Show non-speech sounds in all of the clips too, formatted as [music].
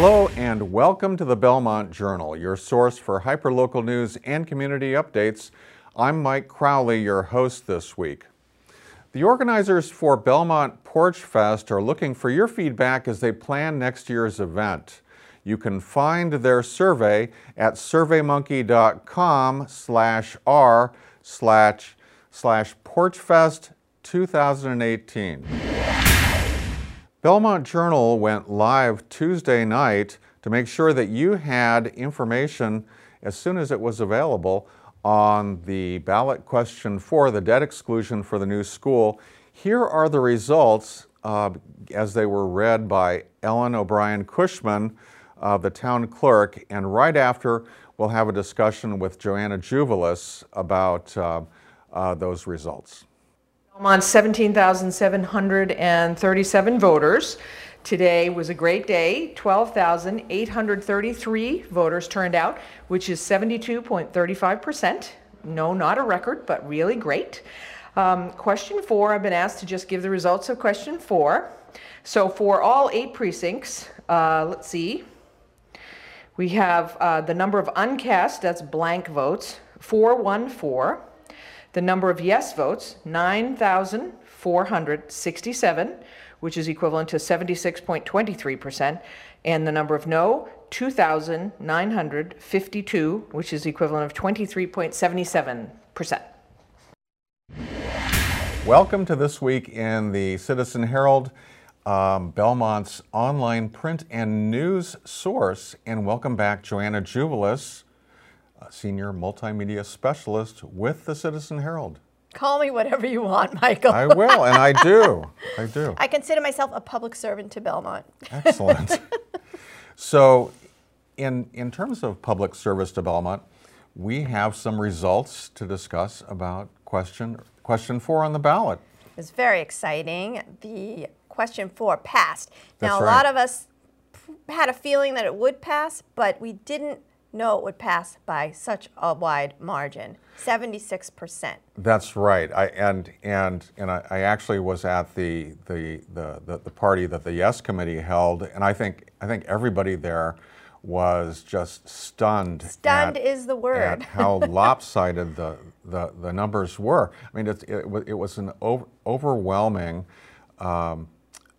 Hello and welcome to the Belmont Journal, your source for hyperlocal news and community updates. I'm Mike Crowley, your host this week. The organizers for Belmont Porch Fest are looking for your feedback as they plan next year's event. You can find their survey at surveymonkey.com slash r slash slash porchfest 2018. Belmont Journal went live Tuesday night to make sure that you had information as soon as it was available on the ballot question for the debt exclusion for the new school. Here are the results uh, as they were read by Ellen O'Brien Cushman, uh, the town clerk, and right after we'll have a discussion with Joanna Juvelis about uh, uh those results. On 17,737 voters. Today was a great day. 12,833 voters turned out, which is 72.35%. No, not a record, but really great. Um, question four, I've been asked to just give the results of question four. So for all eight precincts, uh, let's see, we have uh, the number of uncast, that's blank votes, 414. The number of yes votes, 9,467, which is equivalent to 76.23%, and the number of no, 2,952, which is equivalent of 23.77%. Welcome to This Week in the Citizen Herald, um, Belmont's online print and news source. And welcome back, Joanna Juvelis, Senior Multimedia Specialist with the Citizen Herald. Call me whatever you want, Michael. I will, and I do. [laughs] I do. I consider myself a public servant to Belmont. Excellent. [laughs] so, in, in terms of public service to Belmont, we have some results to discuss about question, question four on the ballot. It's very exciting. The question four passed. That's now, a right. lot of us had a feeling that it would pass, but we didn't know it would pass by such a wide margin 76%. That's right. I, and and, and I, I actually was at the, the, the, the, party that the Yes Committee held, and I think, I think everybody there was just stunned. Stunned at, is the word. At how [laughs] lopsided the, the, the numbers were. I mean, it, it, it was an over, overwhelming um,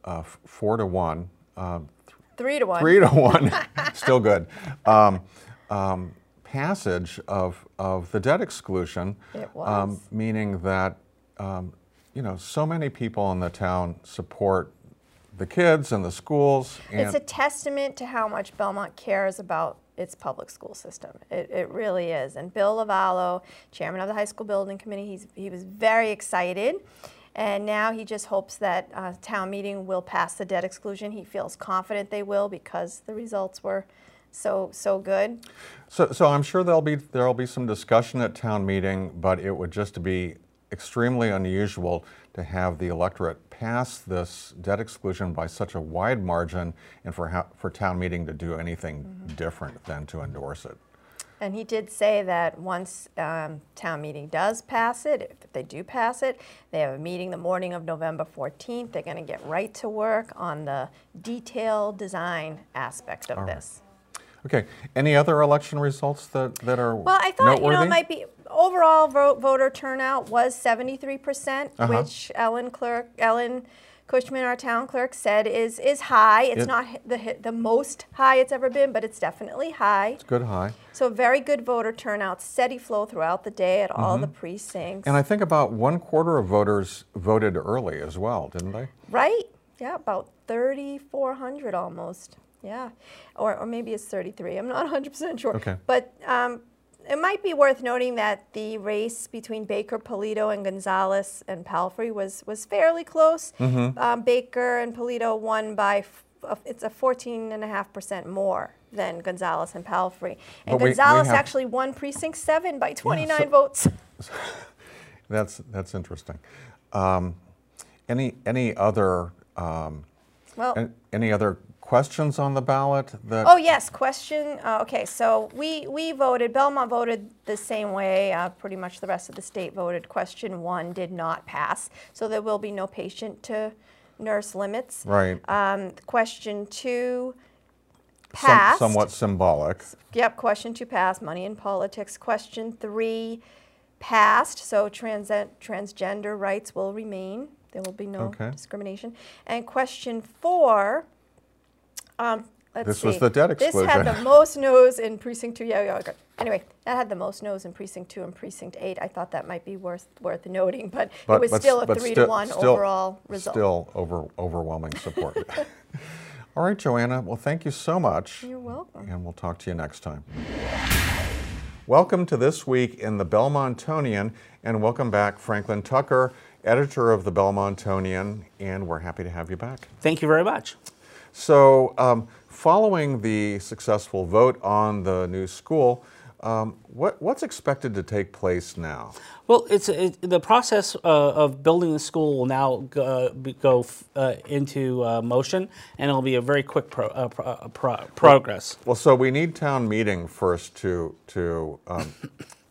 uh, four to one. Um, three to one. Three to one. [laughs] Still good. Um, um, passage of, of the debt exclusion. It was. Um, meaning that, um, you know, so many people in the town support the kids and the schools. And it's a testament to how much Belmont cares about its public school system. It, it really is. And Bill Lovallo, chairman of the high school building committee, he's, he was very excited. And now he just hopes that uh, town meeting will pass the debt exclusion. He feels confident they will because the results were so so good. So, so I'm sure there'll be there'll be some discussion at town meeting, but it would just be extremely unusual to have the electorate pass this debt exclusion by such a wide margin, and for for town meeting to do anything mm-hmm. different than to endorse it. And he did say that once um, town meeting does pass it, if they do pass it, they have a meeting the morning of November 14th. They're going to get right to work on the detailed design aspect of All this. Right. Okay. Any other election results that, that are Well, I thought noteworthy? you know it might be overall vote, voter turnout was 73 percent, uh-huh. which Ellen Clerk Ellen Cushman, our town clerk, said is is high. It's it, not the the most high it's ever been, but it's definitely high. It's good high. So very good voter turnout, steady flow throughout the day at mm-hmm. all the precincts. And I think about one quarter of voters voted early as well, didn't they? Right. Yeah, about 3,400 almost. Yeah, or, or maybe it's 33. I'm not [laughs] 100% sure. Okay. But um, it might be worth noting that the race between Baker, Polito, and Gonzalez and Palfrey was was fairly close. Mm-hmm. Um, Baker and Polito won by f- it's a 14.5% more than Gonzalez and Palfrey. And but Gonzalez we, we actually won precinct seven by 29 yeah, so, votes. [laughs] that's that's interesting. Um, any any other um, well, any other questions on the ballot? That oh yes, question. Uh, okay, so we we voted. Belmont voted the same way. Uh, pretty much the rest of the state voted. Question one did not pass, so there will be no patient to nurse limits. Right. Um, question two some- passed. somewhat symbolic. Yep, question two passed, money in politics. Question three passed, so trans- transgender rights will remain. There will be no Okay. discrimination. And question four, um, let's This see. was the debt This had the most no's in precinct two. Yeah, yeah. okay. Anyway, that had the most no's in precinct two and precinct eight. I thought that might be worth worth noting, but, But- it was but- still a three still- to one still- overall result. Still over, overwhelming support. [laughs] [laughs] All right, Joanna, well, thank you so much. You're welcome. And we'll talk to you next time. Welcome to This Week in the Belmontonian, and welcome back, Franklin Tucker, editor of the Belmontonian, and we're happy to have you back. Thank you very much. So, um, following the successful vote on the new school, um, what, what's expected to take place now? Well, it's it, the process uh, of building the school will now go, uh, go f- uh, into uh, motion, and it'll be a very quick pro, uh, pro, uh, pro, progress. Well, so we need town meeting first to, to um,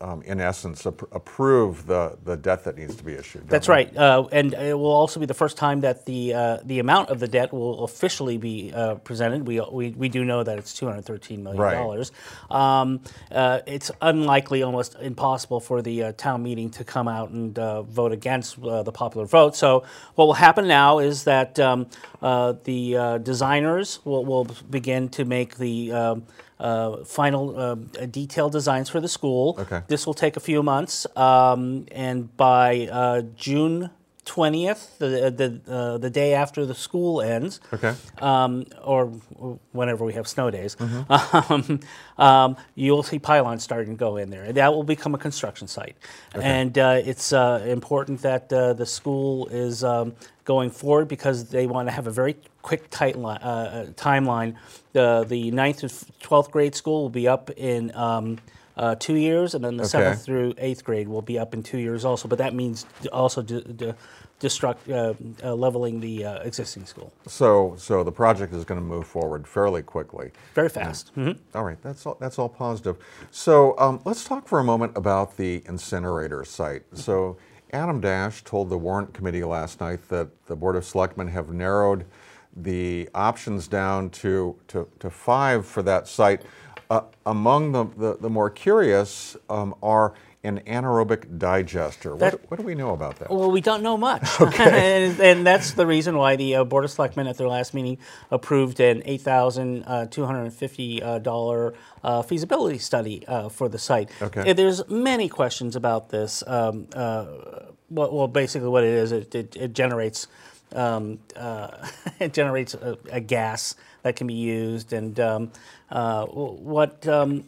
um, in essence, ap- approve the, the debt that needs to be issued. That's we? right, uh, and it will also be the first time that the uh, the amount of the debt will officially be uh, presented. We, we we do know that it's two hundred thirteen million dollars. Um, uh, it's unlikely, almost impossible, for the uh, town meeting to come out and uh, vote against uh, the popular vote. So what will happen now is that um, uh, the uh, designers will, will begin to make the um, uh, final uh, detailed designs for the school. Okay. This will take a few months, um, and by uh, June 20th, the the uh, the day after the school ends, Okay. um, or whenever we have snow days, Mm-hmm. [laughs] um, um, you'll see pylons starting to go in there. And that will become a construction site, and uh, it's uh, important that uh, the school is um, going forward because they want to have a very quick tight li- uh, uh, timeline. The the ninth to twelfth grade school will be up in. Uh, two years, and then the seventh through eighth grade will be up in two years also. But that means also d- d- destruct, uh, uh, leveling the uh, existing school So, so the project is going to move forward fairly quickly. very fast. Mhm. All right, that's all, that's all positive. So um, let's talk for a moment about the incinerator site. So Adam Dash told the warrant committee last night that the Board of Selectmen have narrowed the options down to, to, to five for that site. Uh, among the, the, the more curious um, are an anaerobic digester. What, That- what do we know about that? Well, we don't know much, [laughs] [laughs] and, and that's the reason why the uh, Board of Selectmen at their last meeting approved an eight thousand two hundred and fifty dollar uh, feasibility study uh, for the site. Okay. Uh, There's many questions about this. Um, uh, well, well, basically, what it is, it, it, it generates um, uh, [laughs] it generates a, a gas that can be used, and um, uh, what um,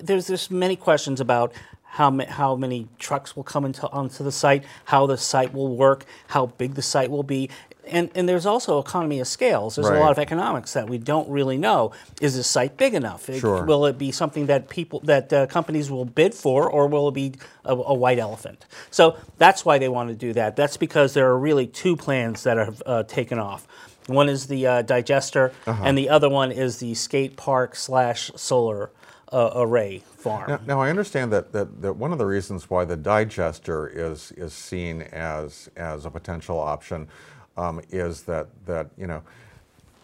there's there's many questions about how ma- how many trucks will come into onto the site, how the site will work, how big the site will be. And, and there's also economy of scales. There's a lot of economics that we don't really know. Is this site big enough? It- Sure. Will it be something that people that uh, companies will bid for, or will it be a, a white elephant? So that's why they want to do that. That's because there are really two plans that have uh, taken off. One is the uh, digester, Uh-huh. and the other one is the skate park slash solar uh, array farm. Now, now I understand that, that, that one of the reasons why the digester is, is seen as, as a potential option um, is that, that, you know,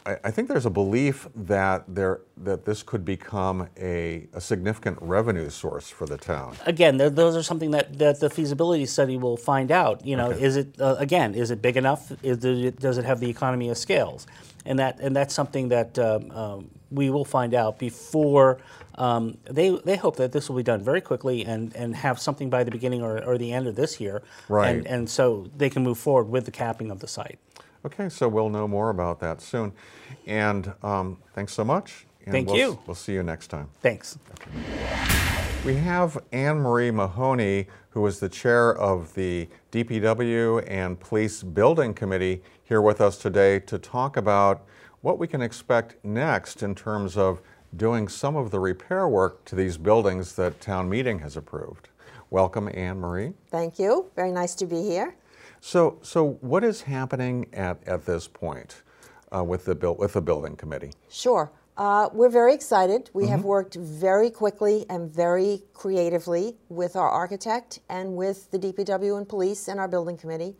I, I think there's a belief that, there, that this could become a, a significant revenue source for the town. again, th- those are something that, that the feasibility study will find out. You know, Okay. is it uh, again, is it big enough? Is does it, does it have the economy of scales? And that and that's something that um, um, we will find out before. Um, they they hope that this will be done very quickly and, and have something by the beginning or, or the end of this year. Right. And, and so they can move forward with the capping of the site. Okay, so we'll know more about that soon. And um, thanks so much. And Thank we'll, you. We'll see you next time. Thanks. We have Anne Marie Mahoney, who is the chair of the DPW and Police Building Committee, here with us today to talk about what we can expect next in terms of doing some of the repair work to these buildings that town meeting has approved. Welcome, Anne Marie. Thank you. Very nice to be here. So, so what is happening at, at this point uh, with the buil- with the building committee? Sure. Uh, we're very excited. We have worked very quickly and very creatively with our architect and with the DPW and police and our building committee.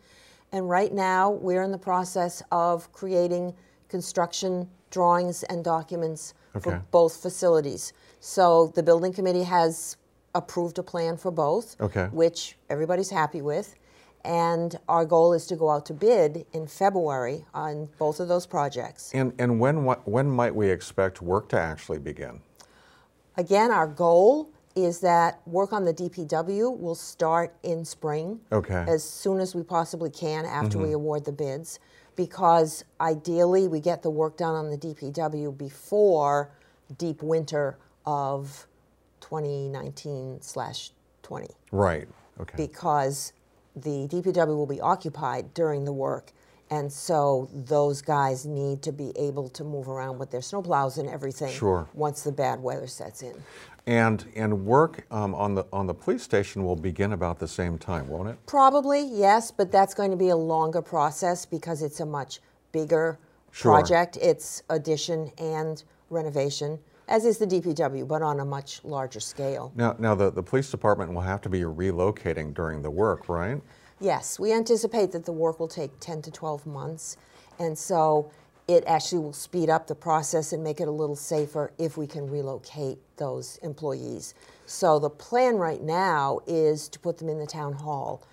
And right now, we're in the process of creating construction drawings and documents Okay. for both facilities. So the building committee has approved a plan for both, Okay. which everybody's happy with. And our goal is to go out to bid in February on both of those projects. And, and when, when might we expect work to actually begin? Again, our goal is that work on the DPW will start in spring. Okay. As soon as we possibly can after we mm-hmm. award the bids, because ideally we get the work done on the DPW before deep winter of 2019 slash 20 Right, okay. because the DPW will be occupied during the work. And so those guys need to be able to move around with their snowplows and everything Sure. once the bad weather sets in. And, and work um, on, the, on the police station will begin about the same time, won't it? Probably, yes, but that's going to be a longer process because it's a much bigger Sure. project. It's addition and renovation, as is the DPW, but on a much larger scale. Now, now the, the police department will have to be relocating during the work, right? Yes, we anticipate that the work will take 10 to 12 months, and so it actually will speed up the process and make it a little safer if we can relocate those employees. So the plan right now is to put them in the town hall,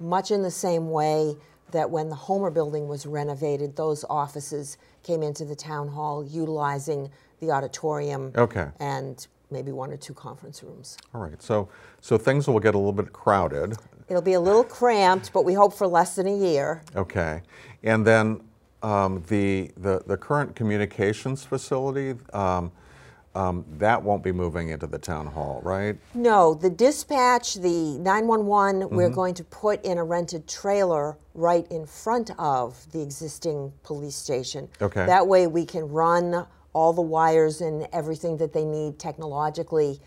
much in the same way that when the Homer building was renovated, those offices came into the town hall utilizing the auditorium Okay. and maybe one or two conference rooms. All right, so, so things will get a little bit crowded, It'll be a little cramped, but we hope for less than a year. okay? And then um, the, the, the current communications facility, um, um, that won't be moving into the town hall, right? No, the dispatch, the 911, we're Mm-hmm. going to put in a rented trailer right in front of the existing police station. Okay. That way we can run all the wires and everything that they need technologically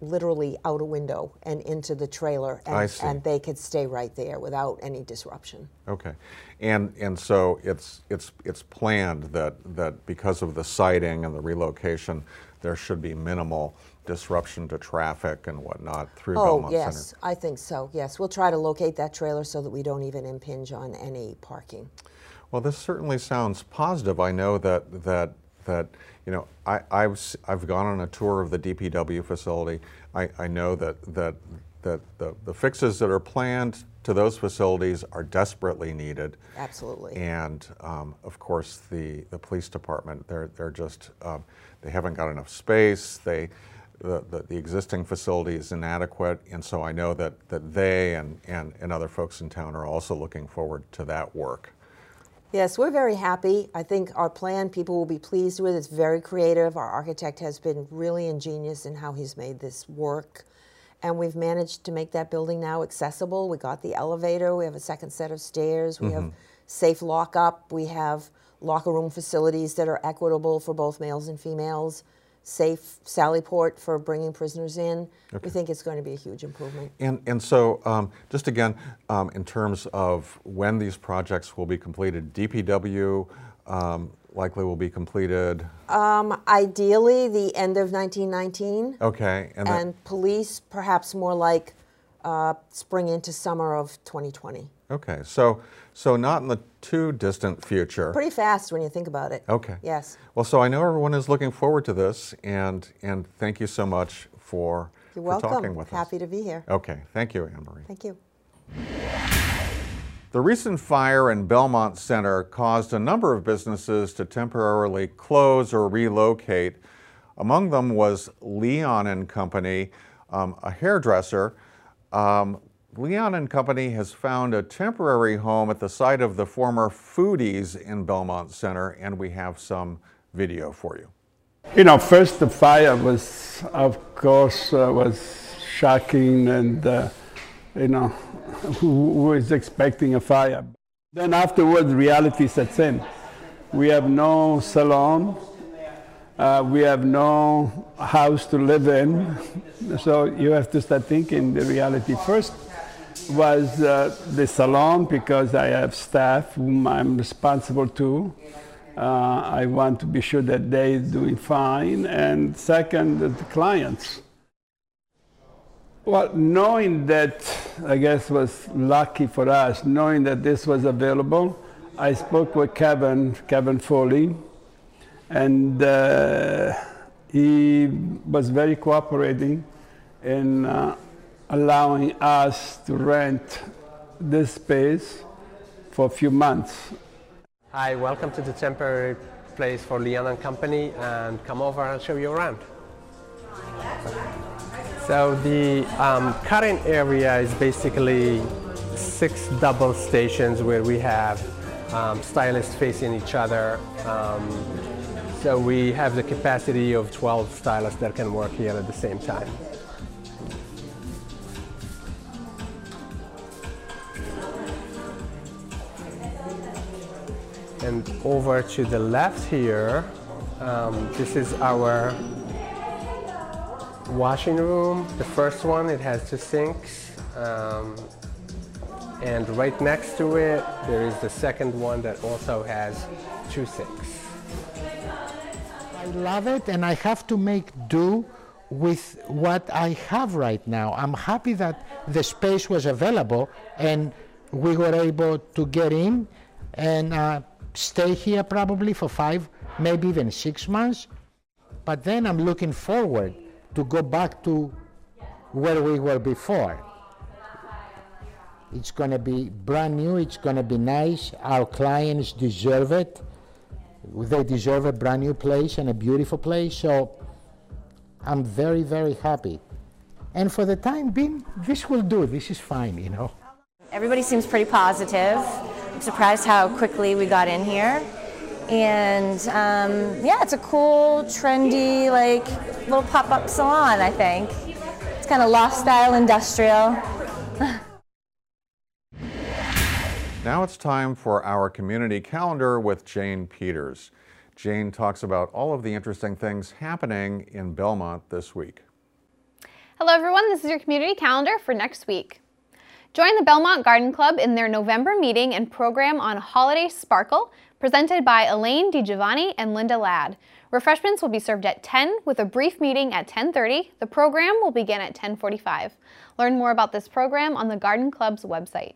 literally out a window and into the trailer and, and they could stay right there without any disruption. Okay, and, and so it's, it's, it's planned that, that because of the siting and the relocation, there should be minimal disruption to traffic and whatnot through Oh, Belmont Center? yes, I think so. Yes, we'll try to locate that trailer so that we don't even impinge on any parking. Well, this certainly sounds positive. I know that, that, that you know, I, I've, I've gone on a tour of the DPW facility. I, I know that, that, that the, the fixes that are planned to those facilities are desperately needed. Absolutely. And um, of course, the, the police department, they're, they're just, um, they haven't got enough space. They, the, the, the existing facility is inadequate. And so I know that, that they and, and, and other folks in town are also looking forward to that work. Yes, we're very happy. I think our plan people will be pleased with. It's very creative. Our architect has been really ingenious in how he's made this work. And we've managed to make that building now accessible. We got the elevator, we have a second set of stairs, we have mm-hmm. safe lockup, we have locker room facilities that are equitable for both males and females, safe sally port for bringing prisoners in. We think it's going to be a huge improvement. And, and so, um, just again, um, in terms of when these projects will be completed, DPW um, likely will be completed, Um, ideally, the end of 1919. okay, and and police perhaps more like uh, spring into summer of 2020. okay, so, so not in the too distant future. Pretty fast when you think about it. Okay. Yes. Well, so I know everyone is looking forward to this, and, and thank you so much for, You're for welcome. talking with Happy us. to be here. Okay, thank you, Anne Marie. Thank you. The recent fire in Belmont Center caused a number of businesses to temporarily close or relocate. Among them was Leon and Company, um, a hairdresser. Um, Leon and Company has found a temporary home at the site of the former Foodies in Belmont Center, and we have some video for you. You know, first the fire was, of course, uh, was shocking, and uh, you know, [laughs] who, who was expecting a fire? Then afterwards, reality sets in. We have no salon. Uh, we have no house to live in, so you have to start thinking the reality first was uh, the salon because I have staff whom I'm responsible to. Uh, I want to be sure that they are doing fine, and second, the clients. Well, knowing that, I guess, was lucky for us, knowing that this was available, I spoke with Kevin, Kevin Foley, and uh, he was very cooperating in uh, allowing us to rent this space for a few months. Hi, welcome to the temporary place for Leon and Company and come over and show you around. So the um, current area is basically six double stations where we have um, stylists facing each other. Um, so we have the capacity of 12 stylists that can work here at the same time. And over to the left here, um, this is our washing room. The first one, it has two sinks. Um, and right next to it, there is the second one that also has two sinks. Love it and I have to make do with what I have right now. I'm happy that the space was available and we were able to get in and uh, stay here probably for five, maybe even six months. But then I'm looking forward to go back to where we were before. It's going to be brand new, it's going to be nice. Our clients deserve it. They deserve a brand new place and a beautiful place. So I'm very, very happy. And for the time being, this will do. This is fine, you know. Everybody seems pretty positive. I'm surprised how quickly we got in here. And um, yeah, it's a cool, trendy, like little pop up salon, I think. It's kind of loft style industrial. Now it's time for our community calendar with Jane Peters. Jane talks about all of the interesting things happening in Belmont this week. Hello everyone, this is your community calendar for next week. Join the Belmont Garden Club in their November meeting and program on Holiday Sparkle, presented by Elaine DiGiovanni and Linda Ladd. Refreshments will be served at 10 with a brief meeting at 10:30. The program will begin at 10:45. Learn more about this program on the Garden Club's website.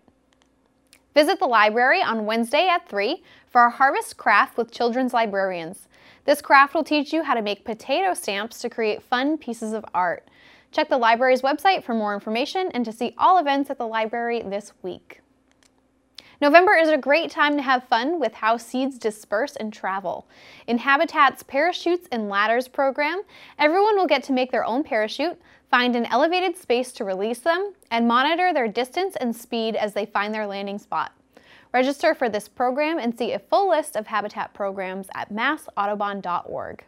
Visit the library on Wednesday at 3 for our Harvest Craft with Children's Librarians. This craft will teach you how to make potato stamps to create fun pieces of art. Check the library's website for more information and to see all events at the library this week. November is a great time to have fun with how seeds disperse and travel. In Habitat's Parachutes and Ladders program, everyone will get to make their own parachute, find an elevated space to release them, and monitor their distance and speed as they find their landing spot. Register for this program and see a full list of Habitat programs at massaudubon.org.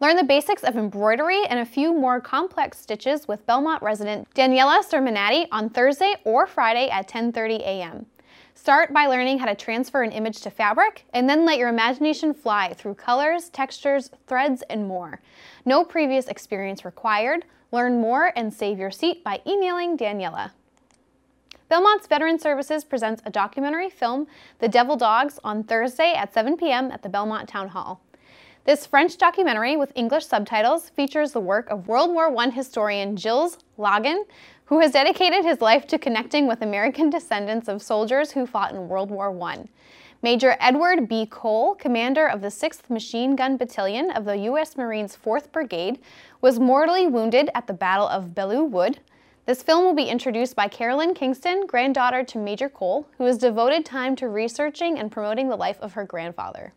Learn the basics of embroidery and a few more complex stitches with Belmont resident Daniela Sermonati on Thursday or Friday at 10.30 a.m. Start by learning how to transfer an image to fabric, and then let your imagination fly through colors, textures, threads, and more. No previous experience required. Learn more and save your seat by emailing Daniela. Belmont's Veteran Services presents a documentary film, The Devil Dogs, on Thursday at 7 p.m. at the Belmont Town Hall. This French documentary with English subtitles features the work of World War I historian Gilles Lagan, who has dedicated his life to connecting with American descendants of soldiers who fought in World War I. Major Edward B. Cole, commander of the 6th Machine Gun Battalion of the U.S. Marines 4th Brigade, was mortally wounded at the Battle of Belleau Wood. This film will be introduced by Carolyn Kingston, granddaughter to Major Cole, who has devoted time to researching and promoting the life of her grandfather.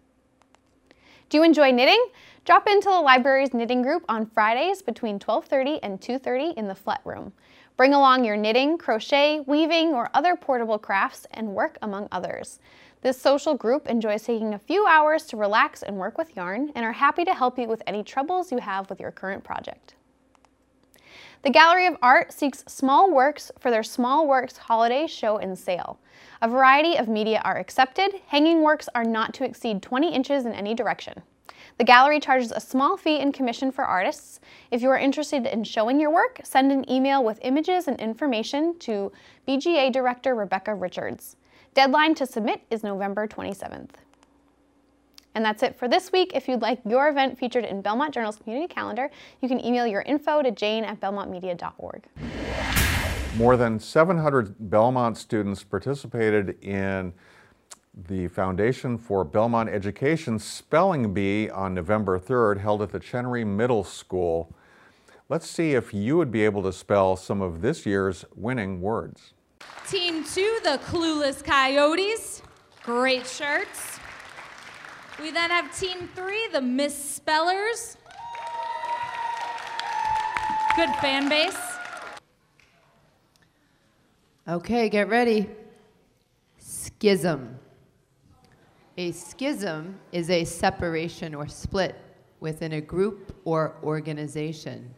Do you enjoy knitting? Drop into the library's knitting group on Fridays between 12:30 and 2:30 in the Flett room. Bring along your knitting, crochet, weaving, or other portable crafts and work among others. This social group enjoys taking a few hours to relax and work with yarn and are happy to help you with any troubles you have with your current project. The Gallery of Art seeks small works for their Small Works Holiday Show and Sale. A variety of media are accepted. Hanging works are not to exceed 20 inches in any direction. The gallery charges a small fee in commission for artists. If you are interested in showing your work, send an email with images and information to BGA Director Rebecca Richards. Deadline to submit is November 27th. And that's it for this week. If you'd like your event featured in Belmont Journal's community calendar, you can email your info to jane at belmontmedia.org. More than 700 Belmont students participated in the Foundation for Belmont Education Spelling Bee on November 3rd, held at the Chenery Middle School. Let's see if you would be able to spell some of this year's winning words. Team two, the Clueless Coyotes. Great shirts. We then have team three, the Misspellers. Good fan base. Okay, get ready. Schism. A schism is a separation or split within a group or organization.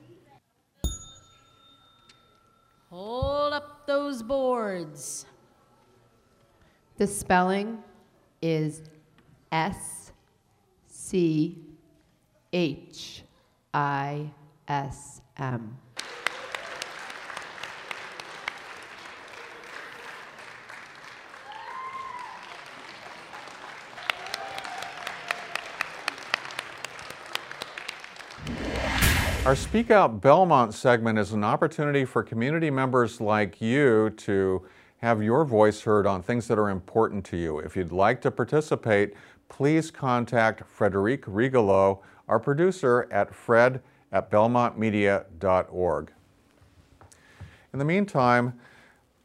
Hold up those boards. The spelling is S C H I S M. Our Speak Out Belmont segment is an opportunity for community members like you to have your voice heard on things that are important to you. If you'd like to participate, please contact Frederic Rigolo, our producer, at fred at belmontmedia.org. In the meantime,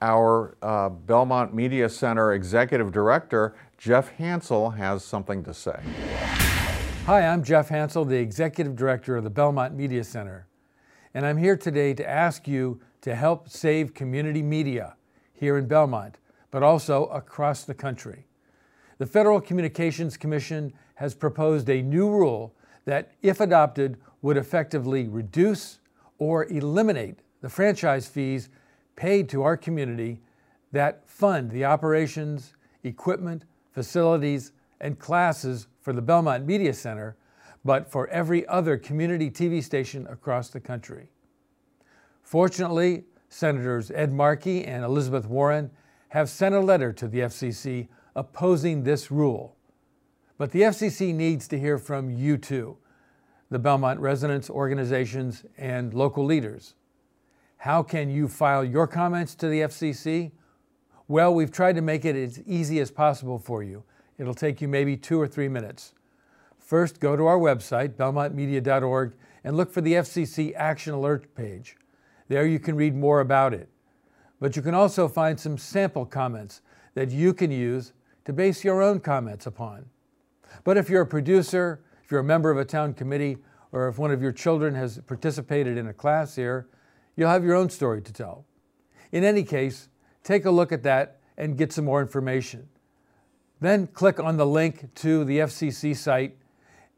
our uh, Belmont Media Center Executive Director, Jeff Hansel, has something to say. Hi, I'm Jeff Hansel, the Executive Director of the Belmont Media Center, and I'm here today to ask you to help save community media here in Belmont, but also across the country. The Federal Communications Commission has proposed a new rule that, if adopted, would effectively reduce or eliminate the franchise fees paid to our community that fund the operations, equipment, facilities, and classes for the Belmont Media Center, but for every other community TV station across the country. Fortunately, Senators Ed Markey and Elizabeth Warren have sent a letter to the FCC opposing this rule. But the FCC needs to hear from you too, the Belmont residents, organizations, and local leaders. How can you file your comments to the FCC? Well, we've tried to make it as easy as possible for you. It'll take you maybe two or three minutes. First, go to our website, belmontmedia.org, and look for the FCC Action Alert page. There you can read more about it. But you can also find some sample comments that you can use to base your own comments upon. But if you're a producer, if you're a member of a town committee, or if one of your children has participated in a class here, you'll have your own story to tell. In any case, take a look at that and get some more information. Then click on the link to the FCC site,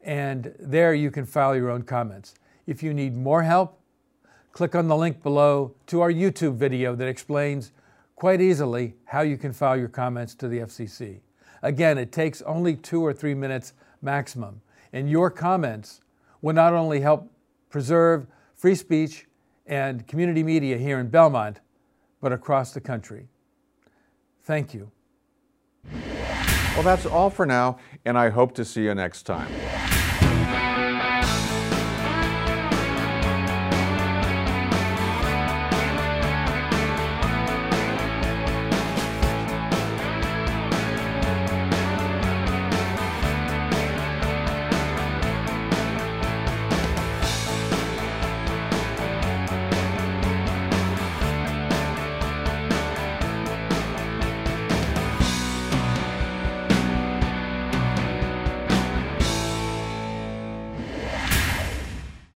and there you can file your own comments. If you need more help, click on the link below to our YouTube video that explains quite easily how you can file your comments to the FCC. Again, it takes only two or three minutes maximum, and your comments will not only help preserve free speech and community media here in Belmont, but across the country. Thank you. Well, that's all for now, and I hope to see you next time.